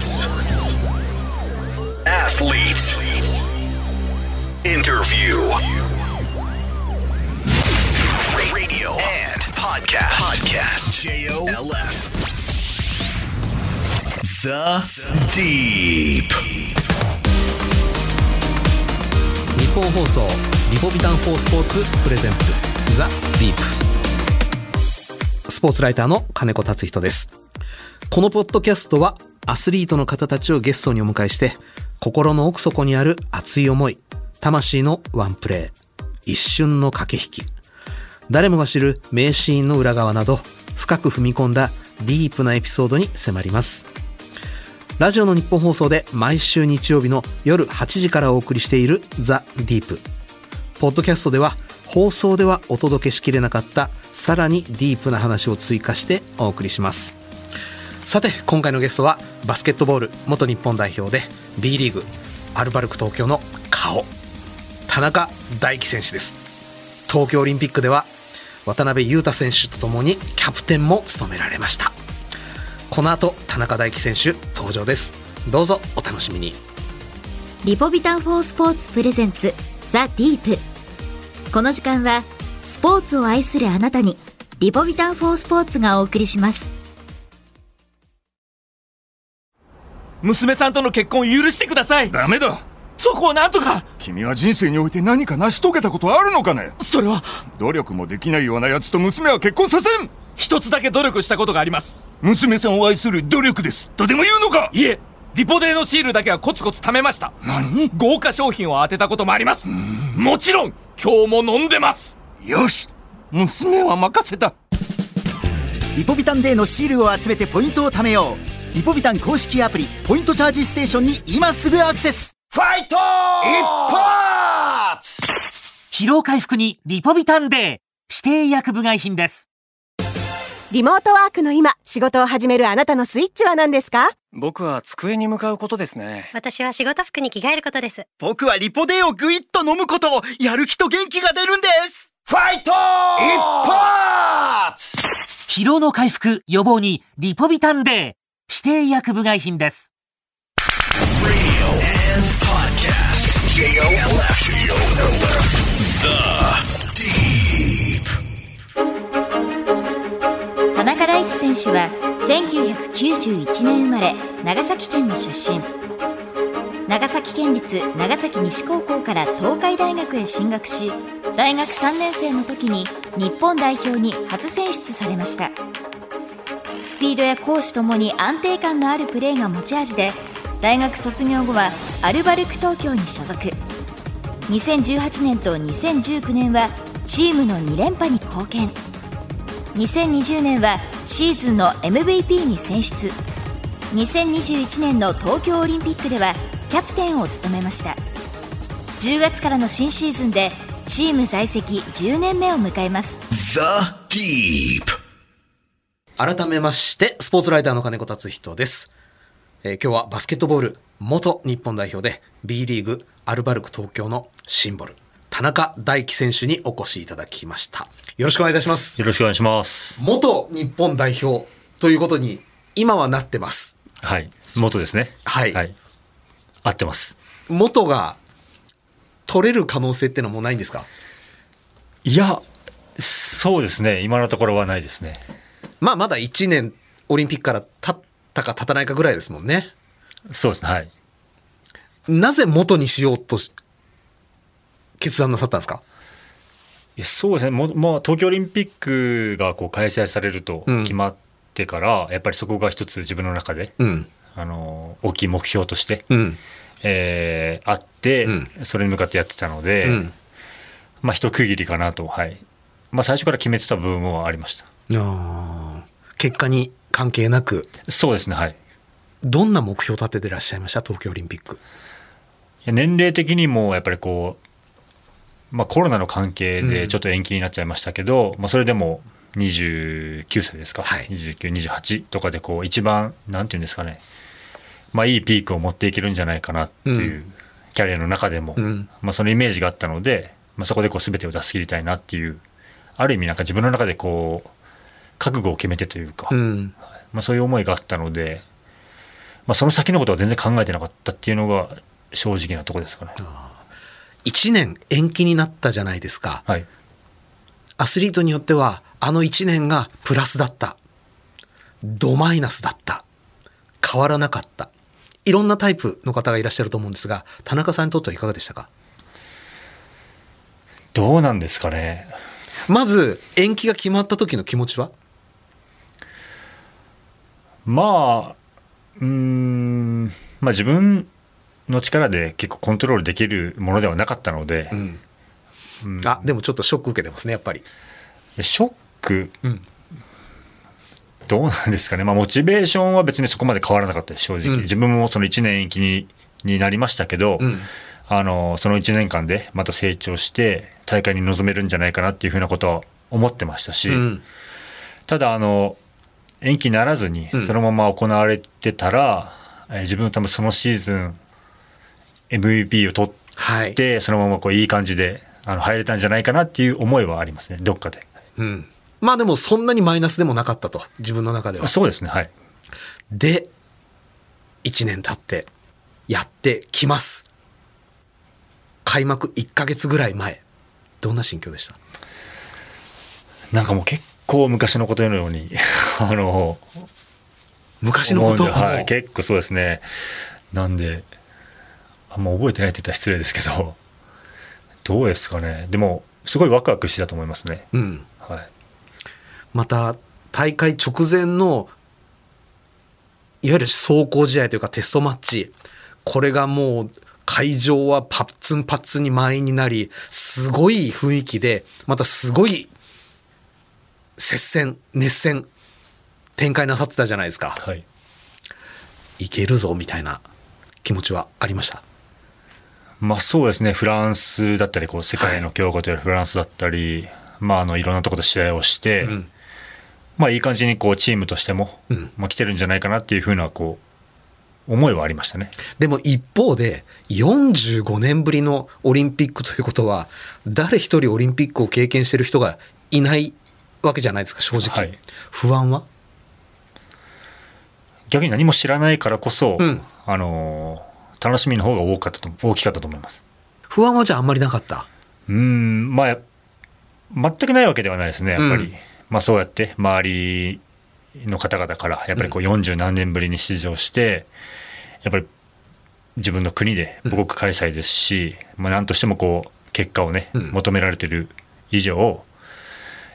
Sports. Athlete. Interview. Radio and podcast. Podcast. J-O-L-F. The Deep. 日本放送リポビタン4スポーツプレゼンツザ・ディープスポーツライターの金子達人ですこのポッドキャストはアスリートの方たちをゲストにお迎えして心の奥底にある熱い思い魂のワンプレー一瞬の駆け引き。誰もが知る名シーンの裏側など深く踏み込んだディープなエピソードに迫ります。ラジオの日本放送で毎週日曜日の夜8時からお送りしているザ・ディープ。ポッドキャストでは放送ではお届けしきれなかったさらにディープな話を追加してお送りします。さて今回のゲストはバスケットボール元日本代表で B リーグアルバルク東京の顔田中大輝選手です。東京オリンピックでは渡辺裕太選手とともにキャプテンも務められました。この後田中大輝選手登場です。どうぞお楽しみに。リポビタン4スポーツプレゼンツザ・ディープ。この時間はスポーツを愛するあなたにリポビタン4スポーツがお送りします。娘さんとの結婚を許してください。ダメだ。そこをなんとか。君は人生において何か成し遂げたことあるのかね？それは。努力もできないような奴と娘は結婚させん。一つだけ努力したことがあります。娘さんを愛する努力です。とでも言うのか？いえリポ D のシールだけはコツコツ貯めました。何？豪華商品を当てたこともあります。もちろん今日も飲んでます。よし。娘は任せた。リポビタン D のシールを集めてポイントを貯めようリポビタン公式アプリポイントチャージステーションに今すぐアクセス。ファイト一発!疲労回復にリポビタン D。指定医薬部外品です。リモートワークの今、仕事を始めるあなたのスイッチは何ですか？僕は机に向かうことですね。私は仕事服に着替えることです。僕はリポデーをぐいっと飲むこと、やる気と元気が出るんです。ファイト一発!疲労の回復、予防にリポビタンデー指定薬部外品です。田中大輝選手は1991年生まれ長崎県の出身長崎県立長崎西高校から東海大学へ進学し大学3年生の時に日本代表に初選出されましたスピードや攻守ともに安定感のあるプレーが持ち味で大学卒業後はアルバルク東京に所属。2018年と2019年はチームの2連覇に貢献。2020年はシーズンの MVP に選出。2021年の東京オリンピックではキャプテンを務めました。10月からの新シーズンでチーム在籍10年目を迎えます。The Deep. 改めましてスポーツライターの金子達人です、えー今日はバスケットボール元日本代表で B リーグアルバルク東京のシンボル田中大輝選手にお越しいただきましたよろしくお願いいたしますよろしくお願いします。元日本代表ということに今はなってますはい。元ですね。はいはい。合ってます。元が取れる可能性ってのはもうないんですか？いや、そうですね。今のところはないですね。まあまだ1年オリンピックから経ったか経たないかぐらいですもんねそうですね。はい。なぜ元にしようとし決断なさったんですか？そうですね。もまあ、東京オリンピックがこう開催されるとうん決まってから、やっぱりそこが一つ自分の中で、うんあの、大きい目標として、うんえーあって、うんそれに向かってやってたので、うんまあ、一区切りかなと、はい。まあ、最初から決めてた部分もありました。あー結果に関係なくそうですね。はい。どんな目標を立ててらっしゃいました？東京オリンピック。年齢的にもやっぱりこう、まあ、コロナの関係でちょっと延期になっちゃいましたけど、まあ、それでも29歳ですか、はい。2928とかでこう一番なんていうんですかね、まあ、いいピークを持っていけるんじゃないかなっていう、うん。キャリアの中でも、うん。まあ、そのイメージがあったので、まあ、そこでこう全てを出し切りたいなっていうある意味なんか自分の中でこう覚悟を決めてというか、うんまあ、そういう思いがあったので、まあ、その先のことは全然考えてなかったっていうのが正直なところですかね。1年延期になったじゃないですか。はい、アスリートによっては、あの1年がプラスだった。ドマイナスだった。変わらなかった。いろんなタイプの方がいらっしゃると思うんですが、田中さんにとってはいかがでしたか？どうなんですかね。まず、延期が決まった時の気持ちは？まあ、うーん、まあ自分の力で結構コントロールできるものではなかったので、うん。あ、でもちょっとショック受けてますね、やっぱり。ショック、うん。どうなんですかね、まあ、モチベーションは別にそこまで変わらなかったです、正直、うん。自分もその1年延期にになりましたけど、うん。あのその1年間でまた成長して、大会に臨めるんじゃないかなっていうふうなことは思ってましたし、うん。ただあの、延期にならずにうんそのまま行われてたら、えー自分多分そのシーズン、MVP を取って、そのままこういい感じであの入れたんじゃないかなっていう思いはありますね、どっかで。うん。まあでもそんなにマイナスでもなかったと、自分の中では。そうですね、はい。で、1年経って、やってきます。開幕1ヶ月ぐらい前、どんな心境でした？なんかもう結構昔のことのように、あの、昔のこと？はい、結構そうですね。なんで、あんま覚えてないって言ったら失礼ですけど、どうですかね。でも、すごいワクワクしてたと思いますね。うん。はい。また、大会直前の、いわゆる走行試合というかテストマッチ、これがもう、会場はパッツンパッツンに満員になり、すごい雰囲気で、またすごい接戦、熱戦、展開なさってたじゃないですか。はい。いけるぞみたいな気持ちはありました？まあそうですね、フランスだったり、こう世界の強豪というフランスだったり、まああのいろんなところで試合をして、まあいい感じにこうチームとしても、まあ来てるんじゃないかなっていうふうなこう思いはありましたね。でも一方で、45年ぶりのオリンピックということは、誰一人オリンピックを経験してる人がいないわけじゃないですか、正直。不安は？逆に何も知らないからこそ、あのー楽しみの方が多かったと大きかったと思います。不安はじゃああんまりなかった？うーん、まあ、全くないわけではないですね、やっぱり。うん。まあそうやって周りの方々から、やっぱりこう40何年ぶりに出場して、やっぱり自分の国で母国開催ですし、まあ何としてもこう結果をね、求められてる以上、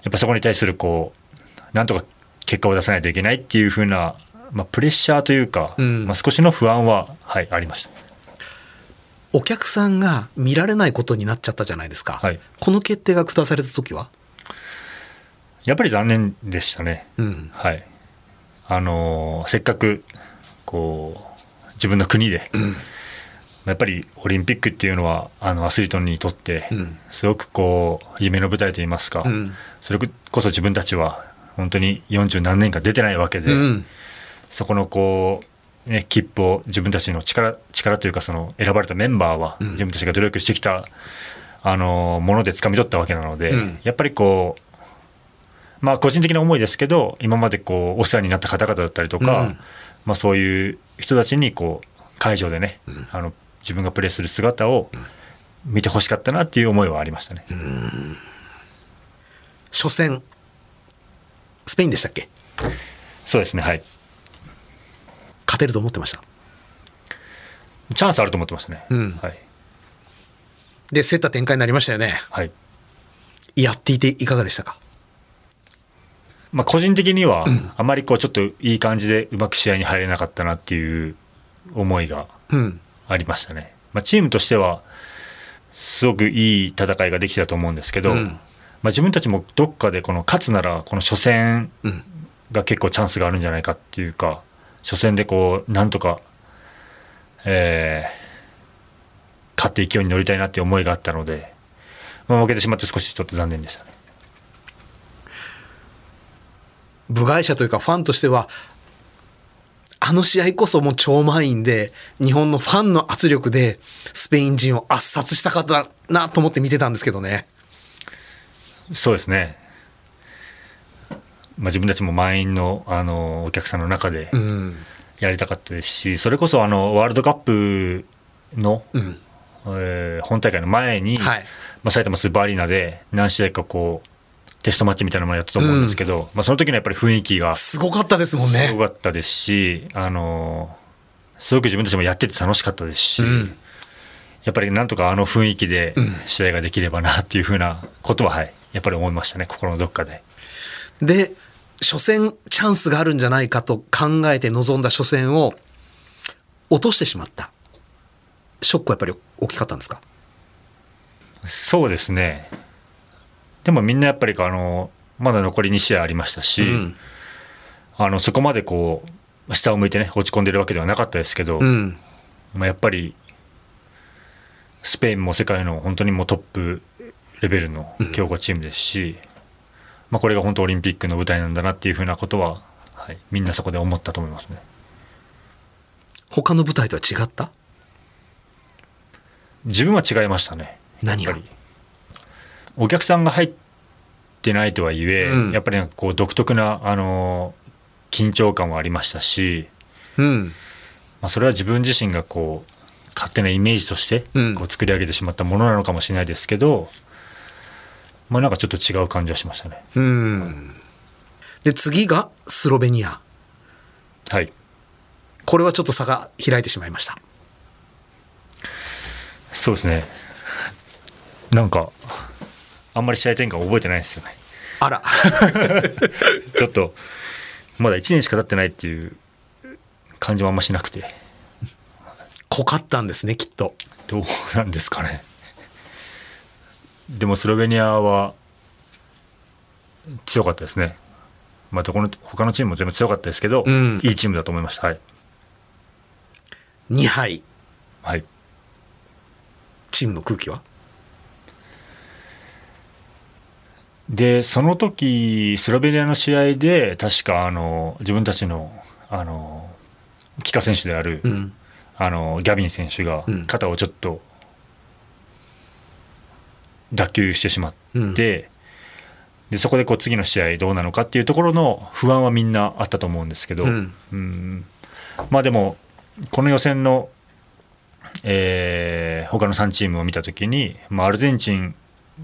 やっぱそこに対するこう、なんとか結果を出さないといけないっていうふうな、まあプレッシャーというか、まあ少しの不安は、はい、ありました。お客さんが見られないことになっちゃったじゃないですか。この決定が下された時は？やっぱり残念でしたね。うんはい。あのーせっかく、こう、自分の国で、やっぱりオリンピックっていうのは、あの、アスリートにとって、すごくこう、夢の舞台といいますか、うん。それこそ自分たちは、本当に40何年間出てないわけで、うん。そこのこう、ね、切符を自分たちの力、力というか、その、選ばれたメンバーは、自分たちが努力してきた、あのーもので掴み取ったわけなので、うん。やっぱりこう、まあ個人的な思いですけど、今までこうお世話になった方々だったりとか、うん。まあそういう人たちにこう会場でね、あの自分がプレーする姿を見てほしかったなっていう思いはありましたね。初戦、スペインでしたっけ？そうですね、はい。勝てると思ってました？チャンスあると思ってましたね。うんはい。で、競った展開になりましたよね。はい。やっていていかがでしたか？まあ個人的には、あまりこうちょっといい感じでうまく試合に入れなかったなっていう思いがうん。ありましたね。まあ、チームとしては、すごくいい戦いができたと思うんですけど、うんまあ、自分たちもどっかでこの勝つなら、この初戦が結構チャンスがあるんじゃないかっていうか、初戦でこう、なんとか、えー勝って勢いに乗りたいなっていう思いがあったので、まあ、負けてしまって少しちょっと残念でしたね。部外者というかファンとしては、あの試合こそもう超満員で、日本のファンの圧力で、スペイン人を圧殺したかったなと思って見てたんですけどね。そうですね。まあ、自分たちも満員のあのお客さんの中で、うん。やりたかったですしそれこそあのワールドカップの、うんえー本大会の前に、まあ、埼玉スーパーアリーナで何試合かこうテストマッチみたいなのもやったと思うんですけど、まあ、その時のやっぱり雰囲気がすごかったですもんね。すごかったですし、あのすごく自分たちもやってて楽しかったですし、やっぱりなんとかあの雰囲気で試合ができればなっていうふうなことは、はい、やっぱり思いましたね心のどっかで。で初戦チャンスがあるんじゃないかと考えて臨んだ初戦を落としてしまった。ショックはやっぱり大きかったんですか？そうですねでもみんなやっぱりあのまだ残り2試合ありましたし、うん。あのそこまでこう下を向いてね落ち込んでるわけではなかったですけど、うん。まあ、やっぱりスペインも世界の本当にもうトップレベルの強豪チームですし、まあ、これが本当オリンピックの舞台なんだなっていうふうなことは、はい、みんなそこで思ったと思いますね。他の舞台とは違った？自分は違いましたね。何が？お客さんが入ってないとはいえ、うん。やっぱりこう独特なあの緊張感はありましたし、うん。まあ、それは自分自身がこう勝手なイメージとしてこう作り上げてしまったものなのかもしれないですけど、まあなんかちょっと違う感じはしましたね。うん。で次がスロベニア。はい。これはちょっと差が開いてしまいました。そうですね。なんかあんまり試合展開覚えてないですよね。あら。ちょっとまだ1年しか経ってないっていう感じもあんましなくて。濃かったんですねきっと。どうなんですかね。でもスロベニアは強かったですね。まあどこの他のチームも全部強かったですけど、うん。いいチームだと思いました。はい、2敗。はい、チームの空気は？でその時スロベニアの試合で確かあの自分たちのあの帰化選手である、うん。あのギャビン選手がうん。肩をちょっと脱臼してしまって、でそこでこう次の試合どうなのかっていうところの不安はみんなあったと思うんですけど、うん。うん。まあでもこの予選の、えー他の3チームを見た時に、まあ、アルゼンチン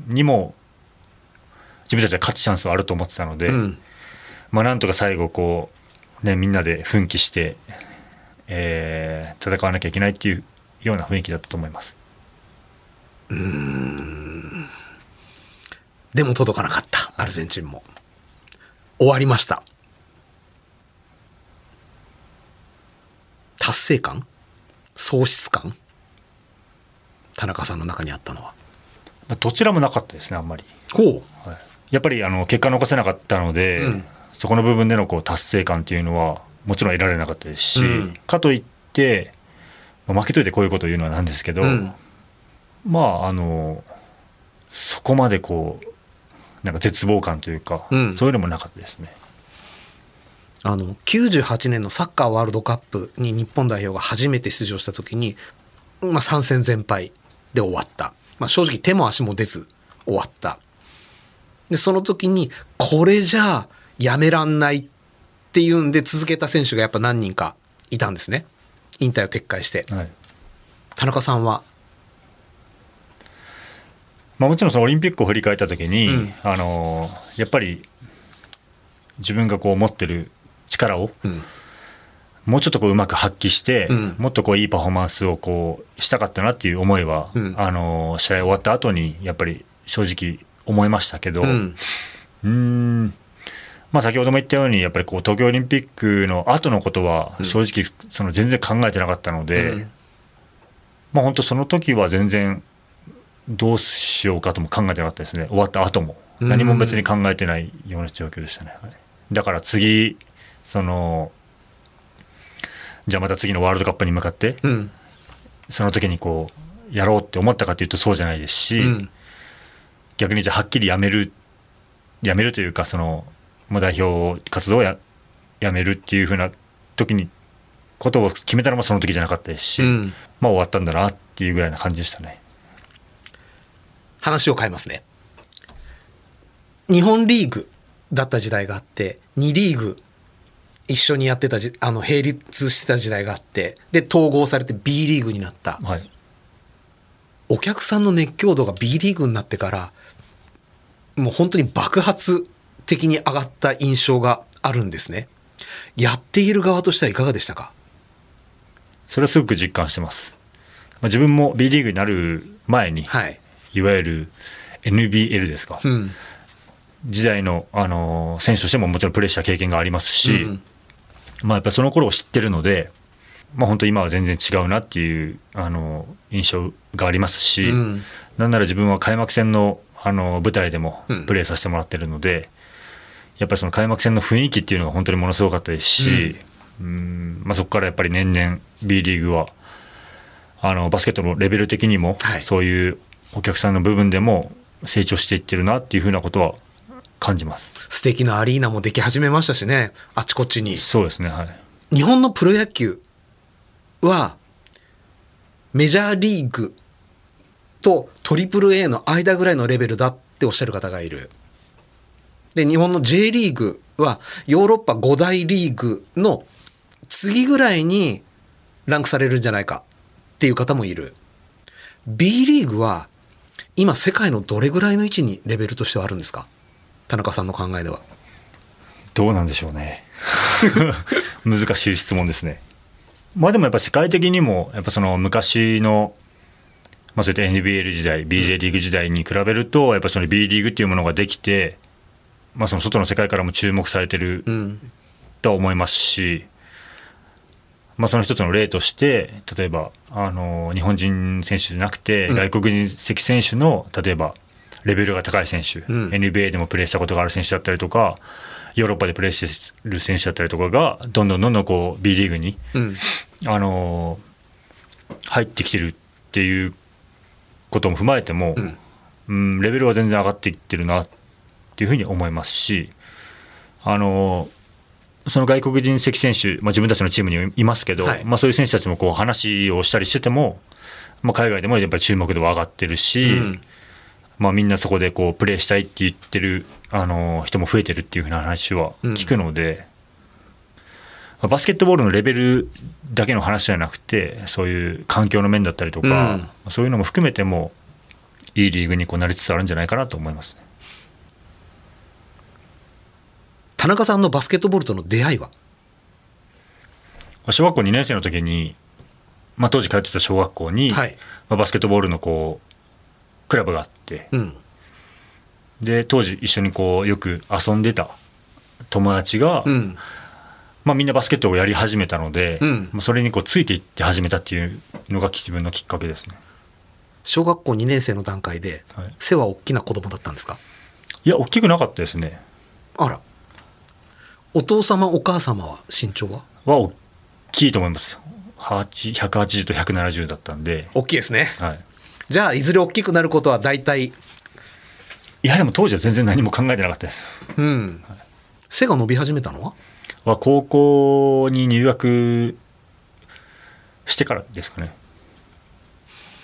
にも自分たちは勝つチャンスはあると思ってたので、うん。まあ、なんとか最後こう、ね、みんなで奮起して、えー戦わなきゃいけないっていうような雰囲気だったと思います。でも届かなかった。アルゼンチンも。終わりました。達成感？喪失感？田中さんの中にあったのは。まあどちらもなかったですねあんまり。ほうやっぱりあの結果残せなかったので、うん。そこの部分でのこう達成感っていうのはもちろん得られなかったですし、うん。かといって、まあ負けといてこういうことを言うのはなんですけど、うん。まああのそこまでこうなんか絶望感というか、うん。そういうのもなかったですね。あの98年のサッカーワールドカップに日本代表が初めて出場した時に、まあ、3戦全敗で終わった、まあ、正直手も足も出ず終わったでその時にこれじゃあやめらんないっていうんで続けた選手がやっぱ何人かいたんですね。引退を撤回して、はい。田中さんは？まあ、もちろんそのオリンピックを振り返った時に、うん。あのやっぱり自分がこう持ってる力を、うん。もうちょっとこううまく発揮して、うん。もっとこういいパフォーマンスをこうしたかったなっていう思いは、うん。あの試合終わった後にやっぱり正直思いましたけど、ううん。まあ、先ほども言ったようにやっぱりこう東京オリンピックの後のことは正直その全然考えてなかったので、うん。まあ、本当その時は全然どうしようかとも考えてなかったですね。終わった後も。うん。何も別に考えてないような状況でしたね、はいだから次そのじゃあまた次のワールドカップに向かってうん。その時にこうやろうって思ったかというとそうじゃないですし、うん逆にじゃあはっきりやめるやめるというかその、まあ、代表活動をややめるっていうふうな時にことを決めたのもその時じゃなかったですし、うんまあ終わったんだなっていうぐらいな感じでしたね。話を変えますね日本リーグだった時代があって2リーグ一緒にやってたじ、あの、並立してた時代があって、で、統合されて B リーグになった。はい。お客さんの熱狂度が B リーグになってから、もう本当に爆発的に上がった印象があるんですね。やっている側としてはいかがでしたか？それはすごく実感してます。まあ、自分も B リーグになる前に、はい。いわゆる NBL ですか、うん。時代の、あの選手としてももちろんプレーした経験がありますし、うんまあ、やっぱりその頃を知ってるので、まあ、本当今は全然違うなっていう、あの印象がありますし、うんなんなら自分は開幕戦の、あの舞台でもうんプレーさせてもらってるので、やっぱりその開幕戦の雰囲気っていうのが本当にものすごかったですし、うんまあ、そこからやっぱり年々 B リーグはあのバスケットのレベル的にも、はいそういうお客さんの部分でも成長していってるなっていうふうなことは感じます。素敵なアリーナもでき始めましたしね。あちこちに。そうですね、はい。日本のプロ野球は、メジャーリーグとトリプル A の間ぐらいのレベルだっておっしゃる方がいる。で、日本の J リーグはヨーロッパ5大リーグの次ぐらいにランクされるんじゃないかっていう方もいる。B リーグは今世界のどれぐらいの位置にレベルとしてはあるんですか？田中さんの考えでは。どうなんでしょうね。難しい質問ですね。まあでもやっぱ世界的にも、やっぱその昔の、まあそういった NBL 時代、BJ リーグ時代に比べると、やっぱその B リーグっていうものができて、まあその外の世界からも注目されてるうん。とは思いますし、まあ、その一つの例として、例えばあの日本人選手じゃなくて、うん外国人籍選手の例えばレベルが高い選手、うん NBA でもプレーしたことがある選手だったりとか、ヨーロッパでプレーしてる選手だったりとかが、どんどんどんどんこう B リーグに、うん。あの入ってきてるっていうことも踏まえても、うん。うん、レベルは全然上がっていってるなっていうふうに思いますし、あのその外国人籍選手、まあ、自分たちのチームにいますけど、はい。まあ、そういう選手たちもこう話をしたりしてても、まあ、海外でもやっぱり注目度は上がってるし、うん。まあ、みんなそこでこうプレーしたいって言ってるあの人も増えてるっていうふうな話は聞くので、まあバスケットボールのレベルだけの話じゃなくてそういう環境の面だったりとか、そういうのも含めてもいいリーグにこうなりつつあるんじゃないかなと思いますね。田中さんのバスケットボールとの出会いは？小学校2年生の時に、まあ、当時通ってた小学校に、はいまあ、バスケットボールのこうクラブがあってうん。で当時一緒にこうよく遊んでた友達が、うん。まあ、みんなバスケットをやり始めたので、うん。まあそれにこうついていって始めたっていうのが自分のきっかけですね。小学校2年生の段階で、はい。背は大きな子供だったんですか？いや大きくなかったですね。あら。お父様、お母様は身長は？は大きいと思います。8 180と170だったんで、大きいですね。はい、じゃあ、いずれ大きくなることは大体、いやでも当時は全然何も考えてなかったです。うん。背が伸び始めたのは？は高校に入学してからですかね。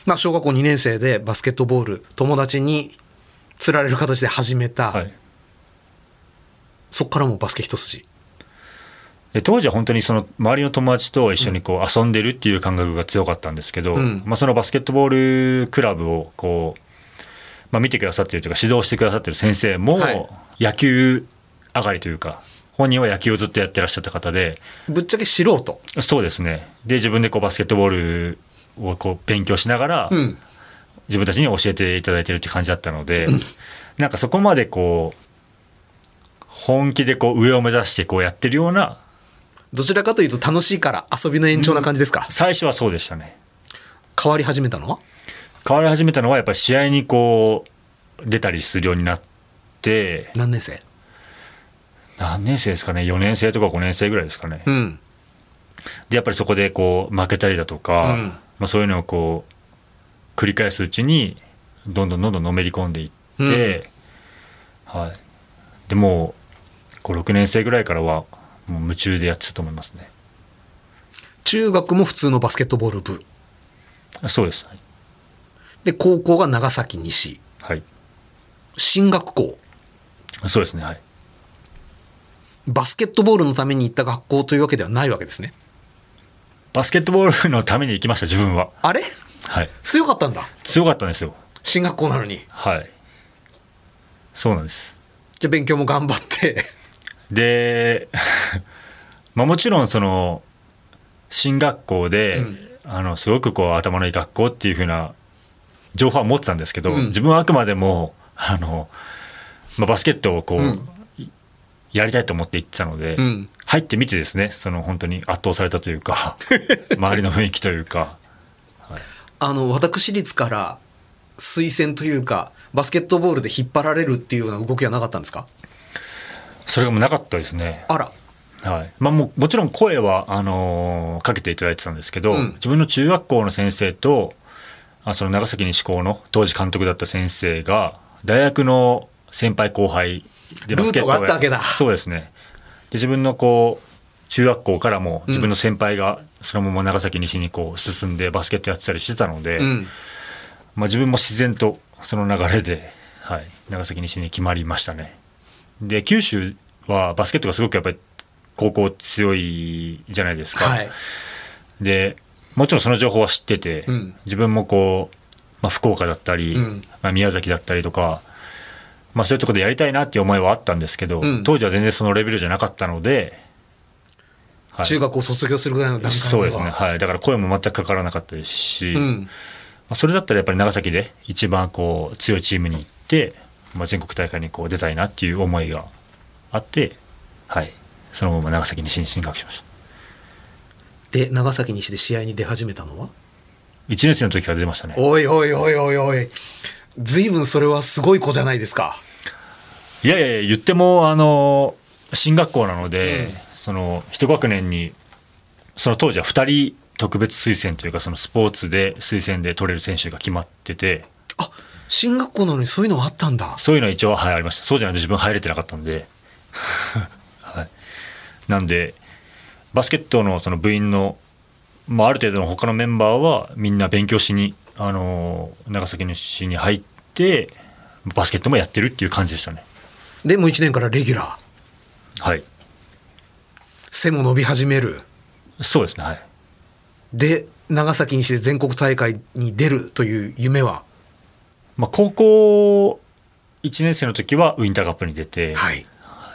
まあ、小学校2年生でバスケットボール、友達に釣られる形で始めた。はい。そこからもうバスケ一筋。で当時は本当にその周りの友達と一緒にこう遊んでるっていう感覚が強かったんですけど、うん。まあ、そのバスケットボールクラブをこう、まあ、見てくださってるというか指導してくださってる先生もはい。野球上がりというか本人は野球をずっとやってらっしゃった方で。ぶっちゃけ素人。そうですね。で自分でこうバスケットボールをこう勉強しながら、うん。自分たちに教えていただいてるって感じだったので、なんかそこまでこう本気でこう上を目指してこうやってるようなどちらかというと楽しいから遊びの延長な感じですか、最初はそうでしたね。変わり始めたのは？変わり始めたのはやっぱり試合にこう出たりするようになって何年生？何年生ですかね？4年生とか5年生ぐらいですかね、うん。でやっぱりそこでこう負けたりだとか、うん。まあ、そういうのをこう繰り返すうちにどんどんどんどんのめり込んでいって、はい、でもう56年生ぐらいからはもう夢中でやってたと思いますね。中学も普通のバスケットボール部。そうです。はい。で、高校が長崎西。はい。進学校。そうですね。はいバスケットボールのために行った学校というわけではないわけですね。バスケットボールのために行きました自分は。あれ？はい。強かったんだ？強かったんですよ。進学校なのに。はい。そうなんです。じゃあ勉強も頑張って。で まあもちろんその進学校で、あのすごくこう頭のいい学校っていうふうな情報は持ってたんですけど、うん。自分はあくまでもあの、まあ、バスケットをこう、うん。いやりたいと思って行ってたので、うん。入ってみてですねその本当に圧倒されたというか 周りの雰囲気というか。あの、私立から推薦というか、バスケットボールで引っ張られるっていうような動きはなかったんですか？それがもうなかったですね。あら。はい。まあ、ももちろん声はあのーかけていただいてたんですけど、うん。自分の中学校の先生とあその長崎西高の当時監督だった先生が大学の先輩後輩でルートがあったわけだそうですねで自分のこう中学校からもうん自分の先輩がそのまま長崎西にこう進んでバスケットやってたりしてたので、うん。まあ、自分も自然とその流れで、はい、長崎西に決まりましたね。で九州はバスケットがすごくやっぱり高校強いじゃないですか。はい。でもちろんその情報は知ってて、うん自分もこう、まあ、福岡だったり、うんまあ、宮崎だったりとか、まあ、そういうところでやりたいなっていう思いはあったんですけど、うん。当時は全然そのレベルじゃなかったので、はい。中学を卒業するぐらいの段階では。そうですね、はい、だから声も全くかからなかったですし、うん。まあ、それだったらやっぱり長崎で一番こう強いチームに行って、まあ、全国大会にこう出たいなっていう思いがあって、はい、そのまま長崎に進進学しました。で、長崎西で試合に出始めたのは？1年生の時から出ましたね。おいおいおいおいおい。随分それはすごい子じゃないですか。いやいや言ってもあの進学校なので、その一学年にその当時は2人特別推薦というかそのスポーツで推薦で取れる選手が決まってて。進学校なのにそういうのがあったんだ。そういうのは一応はいありました。そうじゃないと自分入れてなかったんで、はい、なんでバスケットのその部員の、まあ、ある程度の他のメンバーはみんな勉強しに、あの長崎の市に入ってバスケットもやってるっていう感じでしたねでも1年からレギュラー。はい背も伸び始める。そうですねはいで、長崎西で全国大会に出るという夢は？まあ、高校1年生の時はウインターカップに出て、はい。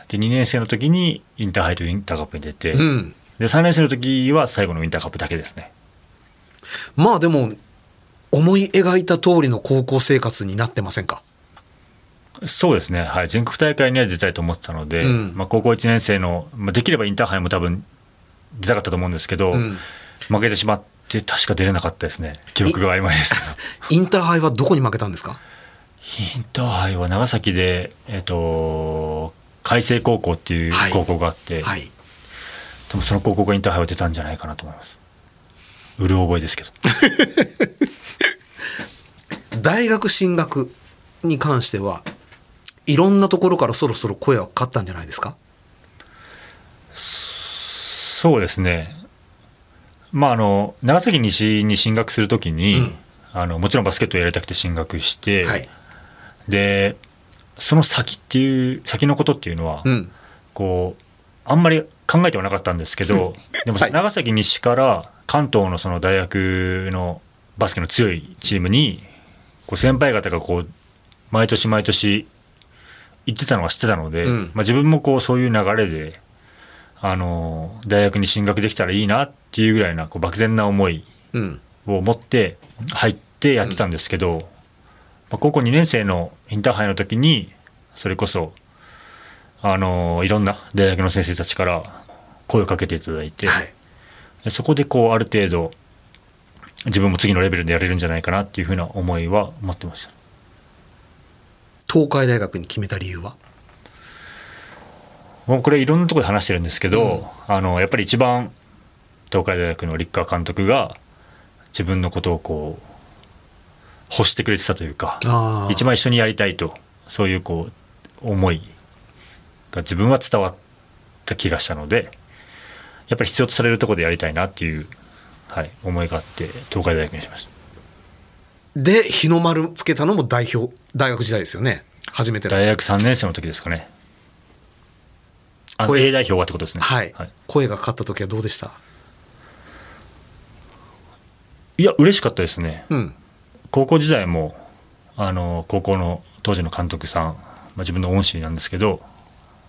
で2年生の時にインターハイとウインターカップに出て、うん。で3年生の時は最後のウインターカップだけですねまあでも、思い描いた通りの高校生活になってませんか？そうですね、はい、全国大会には出たいと思ってたので、うん。まあ、高校1年生の、まあ、できればインターハイも多分出たかったと思うんですけど、うん負けてしまって確か出れなかったですね。記憶が曖昧ですけど。インターハイはどこに負けたんですか？インターハイは長崎でえっ、と海星高校っていう高校があって、はい。多分その高校がインターハイは出たんじゃないかなと思います。うる覚えですけど。大学進学に関しては、いろんなところからそろそろ声はかかったんじゃないですか？そうですね、まあ、あの長崎西に進学するときに、うん。あのもちろんバスケットをやりたくて進学して、はい。でその先っていう先のことっていうのは、うん。こうあんまり考えてはなかったんですけどでもはい。長崎西から関東のその大学のバスケの強いチームにこう先輩方がこう毎年毎年行ってたのは知ってたので、うんまあ、自分もこうそういう流れであの大学に進学できたらいいなっていうぐらいなこう漠然な思いうん。を持って入ってやってたんですけど、まあ、高校2年生のインターハイの時にそれこそあのいろんな大学の先生たちから声をかけていただいて、はい。でそこでこうある程度自分も次のレベルでやれるんじゃないかなっていうふうな思いは持ってました東海大学に決めた理由は？もうこれいろんなところで話してるんですけど、あのやっぱり一番東海大学の立川監督が自分のことをこう欲してくれてたというか一番一緒にやりたいとそういうこう思いが自分は伝わった気がしたのでやっぱり必要とされるところでやりたいなっていう、はい、思いがあって東海大学にしましたで、日の丸つけたのも代表、大学時代ですよね。初めての。大学3年生の時ですかねあの A 代表はってことですね。はい、声がかかった時はどうでした？いや、嬉しかったですね。うん高校時代も、あの、高校の当時の監督さん、まあ、自分の恩師なんですけど、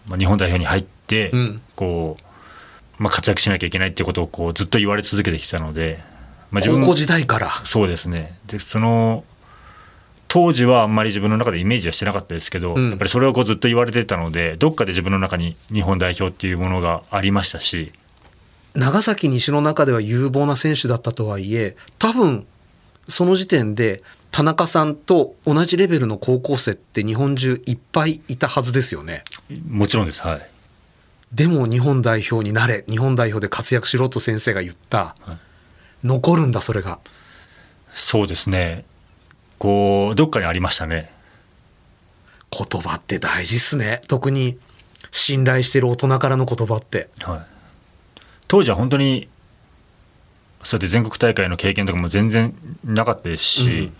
まあ、日本代表に入って、うんこう、まあ、活躍しなきゃいけないってことをこうずっと言われ続けてきたので、まあ、高校時代からそうですね。で、その、当時はあんまり自分の中でイメージはしてなかったですけど、うんやっぱりそれをこうずっと言われてたので、どっかで自分の中に日本代表っていうものがありましたし、長崎西の中では有望な選手だったとはいえ多分その時点で田中さんと同じレベルの高校生って日本中いっぱいいたはずですよねもちろんです。はい。でも日本代表になれ日本代表で活躍しろと先生が言った、残るんだそれが。そうですね。こう、どっかにありましたね。言葉って大事っすね。特に信頼してる大人からの言葉って。はい、当時は本当にそうやって全国大会の経験とかも全然なかったですし、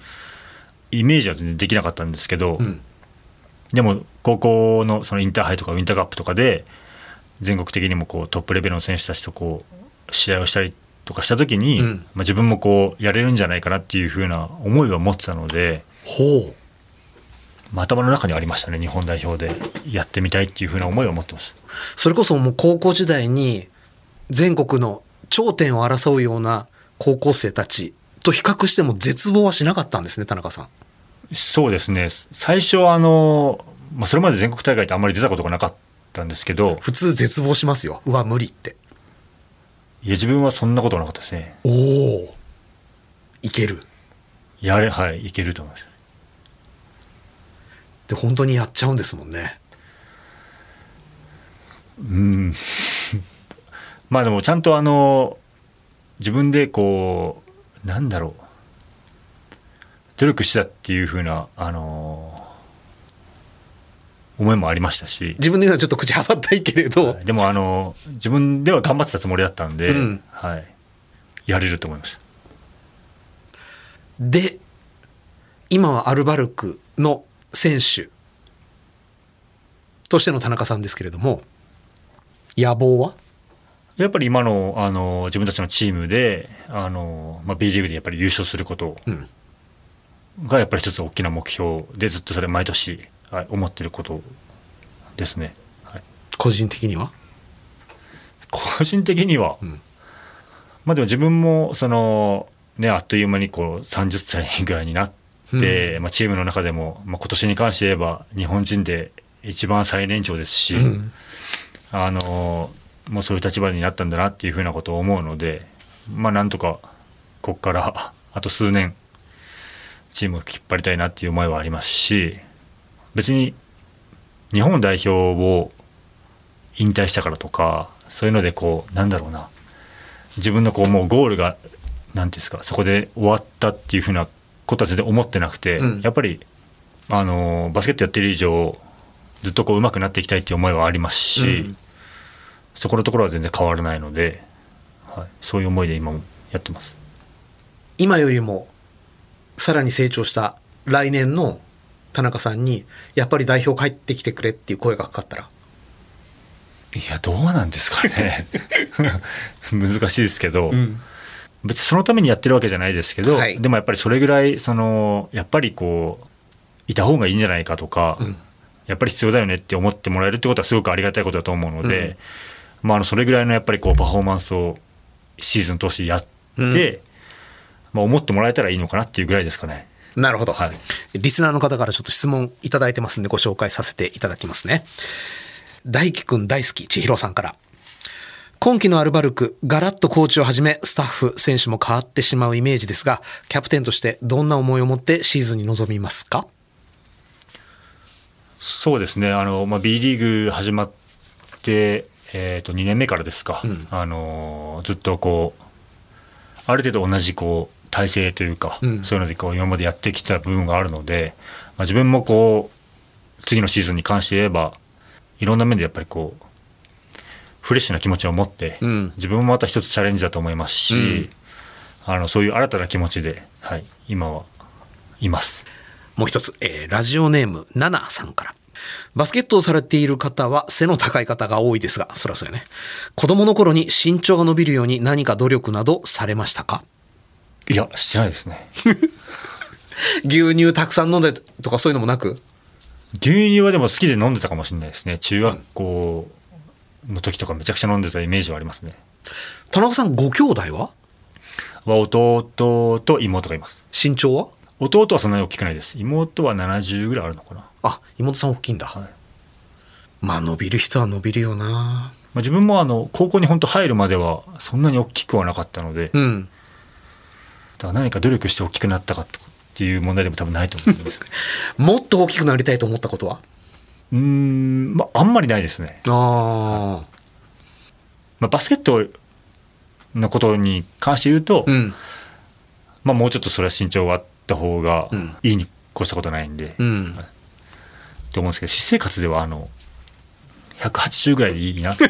イメージは全然できなかったんですけど、でも高校のそのインターハイとかウィンターカップとかで全国的にもこうトップレベルの選手たちとこう試合をしたりとかした時に、うん。まあ、自分もこうやれるんじゃないかなっていうふうな思いは持ってたので。ほう。まあ頭の中にありましたね日本代表でやってみたいっていうふうな思いを持ってましたそれこそもう高校時代に全国の頂点を争うような高校生たちと比較しても絶望はしなかったんですね田中さん。そうですね。最初はあの、まあ、それまで全国大会ってあんまり出たことがなかったんですけど普通絶望しますよ。うわ無理っていや自分はそんなことはなかったですね。おおいける。やれはいいけると思います。で本当にやっちゃうんですもんね。うん。まあでもちゃんとあの自分でこうなんだろう。努力したっていうふうなあの思いもありましたし。自分で言うのはちょっと口はばったいけれど、でもあの自分では頑張ってたつもりだったんで、うん。はい、やれると思いました。で今はアルバルクの選手としての田中さんですけれども野望は？やっぱり今のあの自分たちのチームであの、まあ、B リーグでやっぱり優勝することうん。がやっぱり一つ大きな目標でずっとそれ毎年、はい、思ってることですね、はい、個人的には？個人的には、まあでも自分もそのねあっという間にこう30歳ぐらいになって、まあ、チームの中でも、まあ、今年に関して言えば日本人で一番最年長ですし、うん。あのもうそういう立場になったんだなっていうふうなことを思うのでまあなんとかここからあと数年チームを引っ張りたいなっていう思いはありますし別に日本代表を引退したからとかそういうのでこうなんだろうな。自分のこうもうゴールがなんていうんですかそこで終わったっていうふうなことは全然思ってなくて、うん。やっぱりあのバスケットやってる以上ずっとこう上手くなっていきたいっていう思いはありますし、うん。そこのところは全然変わらないので、はい、そういう思いで今もやってます。今よりもさらに成長した来年の田中さんにやっぱり代表帰ってきてくれっていう声がかかったら。いやどうなんですかね。難しいですけど、別にそのためにやってるわけじゃないですけど、はい。でもやっぱりそれぐらいそのやっぱりこういた方がいいんじゃないかとか、うん。やっぱり必要だよねって思ってもらえるってことはすごくありがたいことだと思うので、まあ、あのそれぐらいのやっぱりこうパフォーマンスをシーズン通してやって、うん。まあ、思ってもらえたらいいのかなっていうぐらいですかね。なるほど、はい。リスナーの方からちょっと質問いただいてますんでご紹介させていただきますね。大輝くん大好き千尋さんから。今季のアルバルクガラッとコーチをはじめスタッフ選手も変わってしまうイメージですがキャプテンとしてどんな思いを持ってシーズンに臨みますか？そうですね。あの、まあ、B リーグ始まって、えー、と2年目からですか、うん。あのずっとこうある程度同じこう体制というか、うん。そういうのでこう今までやってきた部分があるので、まあ、自分もこう次のシーズンに関して言えばいろんな面でやっぱりこうフレッシュな気持ちを持って、うん。自分もまた一つチャレンジだと思いますし、うん。あのそういう新たな気持ちで、はい、今はいます。もう一つ、えーラジオネームナナさんから。バスケットをされている方は背の高い方が多いですが、そらそうやね。子供の頃に身長が伸びるように何か努力などされましたか？いや、してないですね。牛乳たくさん飲んでとかそういうのもなく？牛乳はでも好きで飲んでたかもしれないですね。中学校の時とかめちゃくちゃ飲んでたイメージはありますね。田中さんご兄弟は？は弟と妹がいます。身長は？弟はそんなに大きくないです。妹は70ぐらいあるのかな。あ、妹さん大きいんだ。まあ伸びる人は伸びるよな。まあ、自分もあの高校に本当入るまではそんなに大きくはなかったので、うん。だから何か努力して大きくなったかっていう問題でも多分ないと思うんです もっと大きくなりたいと思ったことは？うーん、まあ、あんまりないですね。ああ。まあ、バスケットのことに関して言うと、うん。まあ、もうちょっとそれは身長があった方がいいに越したことないんで、うん。と思うんですけど私生活ではあの180ぐらいでいいなと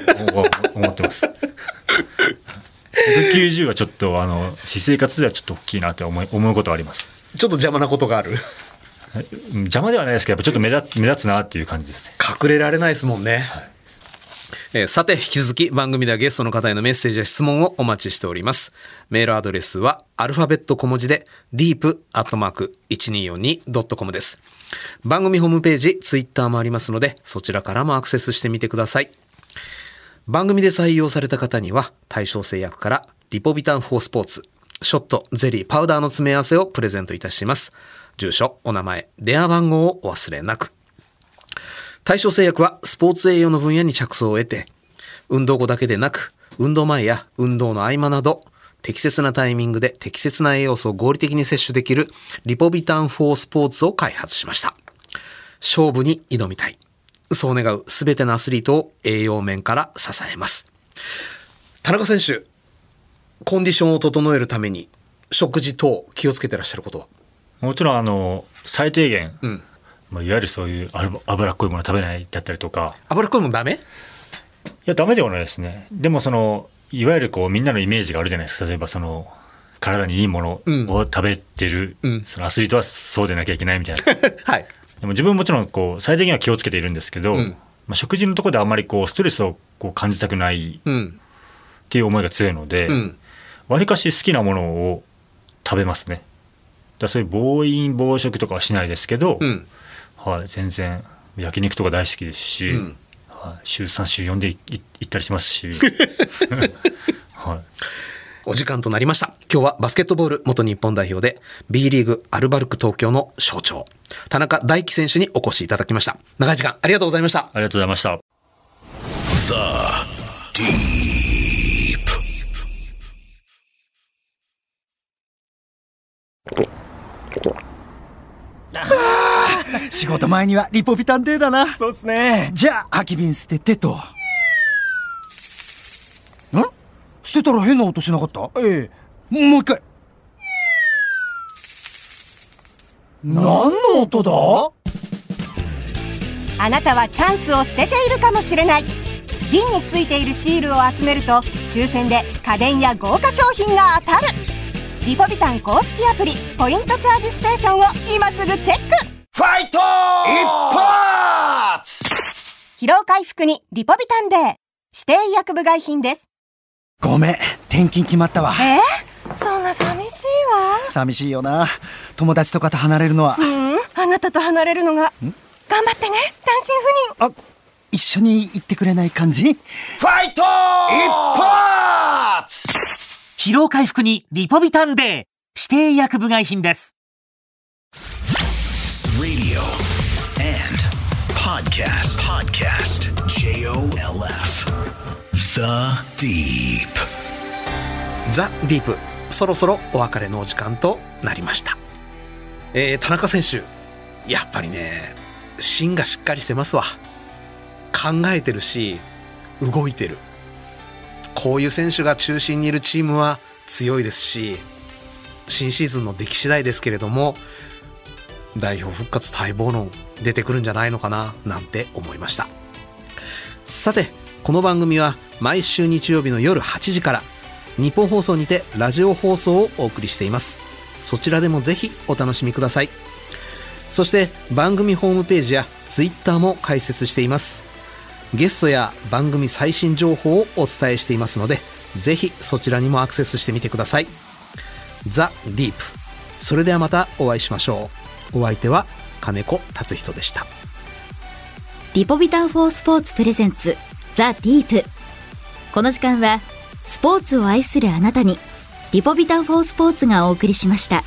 思ってます 190はちょっとあの私生活ではちょっと大きいなって思い思うことはありますちょっと邪魔なことがある？うん邪魔ではないですけどやっぱちょっと目立目立つなっていう感じですね隠れられないですもんね。えーさて、引き続き番組ではゲストの方へのメッセージや質問をお待ちしております。メールアドレスはアルファベット小文字で deep.1242.com です。番組ホームページ、ツイッターもありますので、そちらからもアクセスしてみてください。番組で採用された方には、対象製薬からリポビタン4スポーツ、ショット、ゼリー、パウダーの詰め合わせをプレゼントいたします。住所、お名前、電話番号をお忘れなく。対象製薬はスポーツ栄養の分野に着想を得て、運動後だけでなく、運動前や運動の合間など、適切なタイミングで適切な栄養素を合理的に摂取できるリポビタン4スポーツを開発しました。勝負に挑みたい。そう願うすべてのアスリートを栄養面から支えます。田中選手、コンディションを整えるために食事等気をつけてらっしゃること。はもちろんあの最低限、うん。まあ、いわゆるそういう脂脂っこいもの食べないだったりとか。脂っこいものダメ？いやダメではないですね。でもそのいわゆるこうみんなのイメージがあるじゃないですか。例えばその体にいいものを食べてる、そのアスリートはそうでなきゃいけないみたいな。はい。でも自分ももちろんこう最低限は気をつけているんですけど、うんまあ、食事のところであんまりこうストレスをこう感じたくないうん。っていう思いが強いのでうん。わり、かし好きなものを食べますねだからそういう暴飲暴食とかはしないですけど、うん。はい、全然焼肉とか大好きですし、うんはい、週3週4で行ったりしますし、はい、お時間となりました。今日はバスケットボール元日本代表で B リーグアルバルク東京の象徴、田中大輝選手にお越しいただきました。長い時間ありがとうございました。ありがとうございました。The Deep. 仕事前にはリポビタンデーだなそうっすね。じゃあ空き瓶捨ててとん捨てたら変な音しなかった？ええ。もう一回。何の音だ？あなたはチャンスを捨てているかもしれない。瓶についているシールを集めると抽選で家電や豪華商品が当たる。リポビタン公式アプリポイントチャージステーションを今すぐチェック。ファイト一発疲労回復にリポビタンデー。指定薬部外品ですごめん。転勤決まったわ。え？ー、そんな寂しいわ。寂しいよな。友達とかと離れるのは。うん。あなたと離れるのが。頑張ってね。単身赴任。あ一緒に行ってくれない感じ？ファイト一発！疲労回復にリポビタンデー。指定薬部外品です。Radio and podcast. Podcast. J O L F. The Deep. ザ・ディープ、そろそろお別れのお時間となりました。えー、田中選手、やっぱりね、芯がしっかりしてますわ。考えてるし、動いてる。こういう選手が中心にいるチームは強いですし、新シーズンの出来次第ですけれども、代表復活待望論出てくるんじゃないのかな、なんて思いました。さて、この番組は毎週日曜日の夜8時から日本放送にてラジオ放送をお送りしています。そちらでもぜひお楽しみください。そして番組ホームページやツイッターも開設しています。ゲストや番組最新情報をお伝えしていますのでぜひそちらにもアクセスしてみてください。ザ・ディープ。それではまたお会いしましょう。お相手は金子達人でした。リポビタン4スポーツプレゼンツザ・ディープ。この時間はスポーツを愛するあなたにリポビタン4スポーツがお送りしました。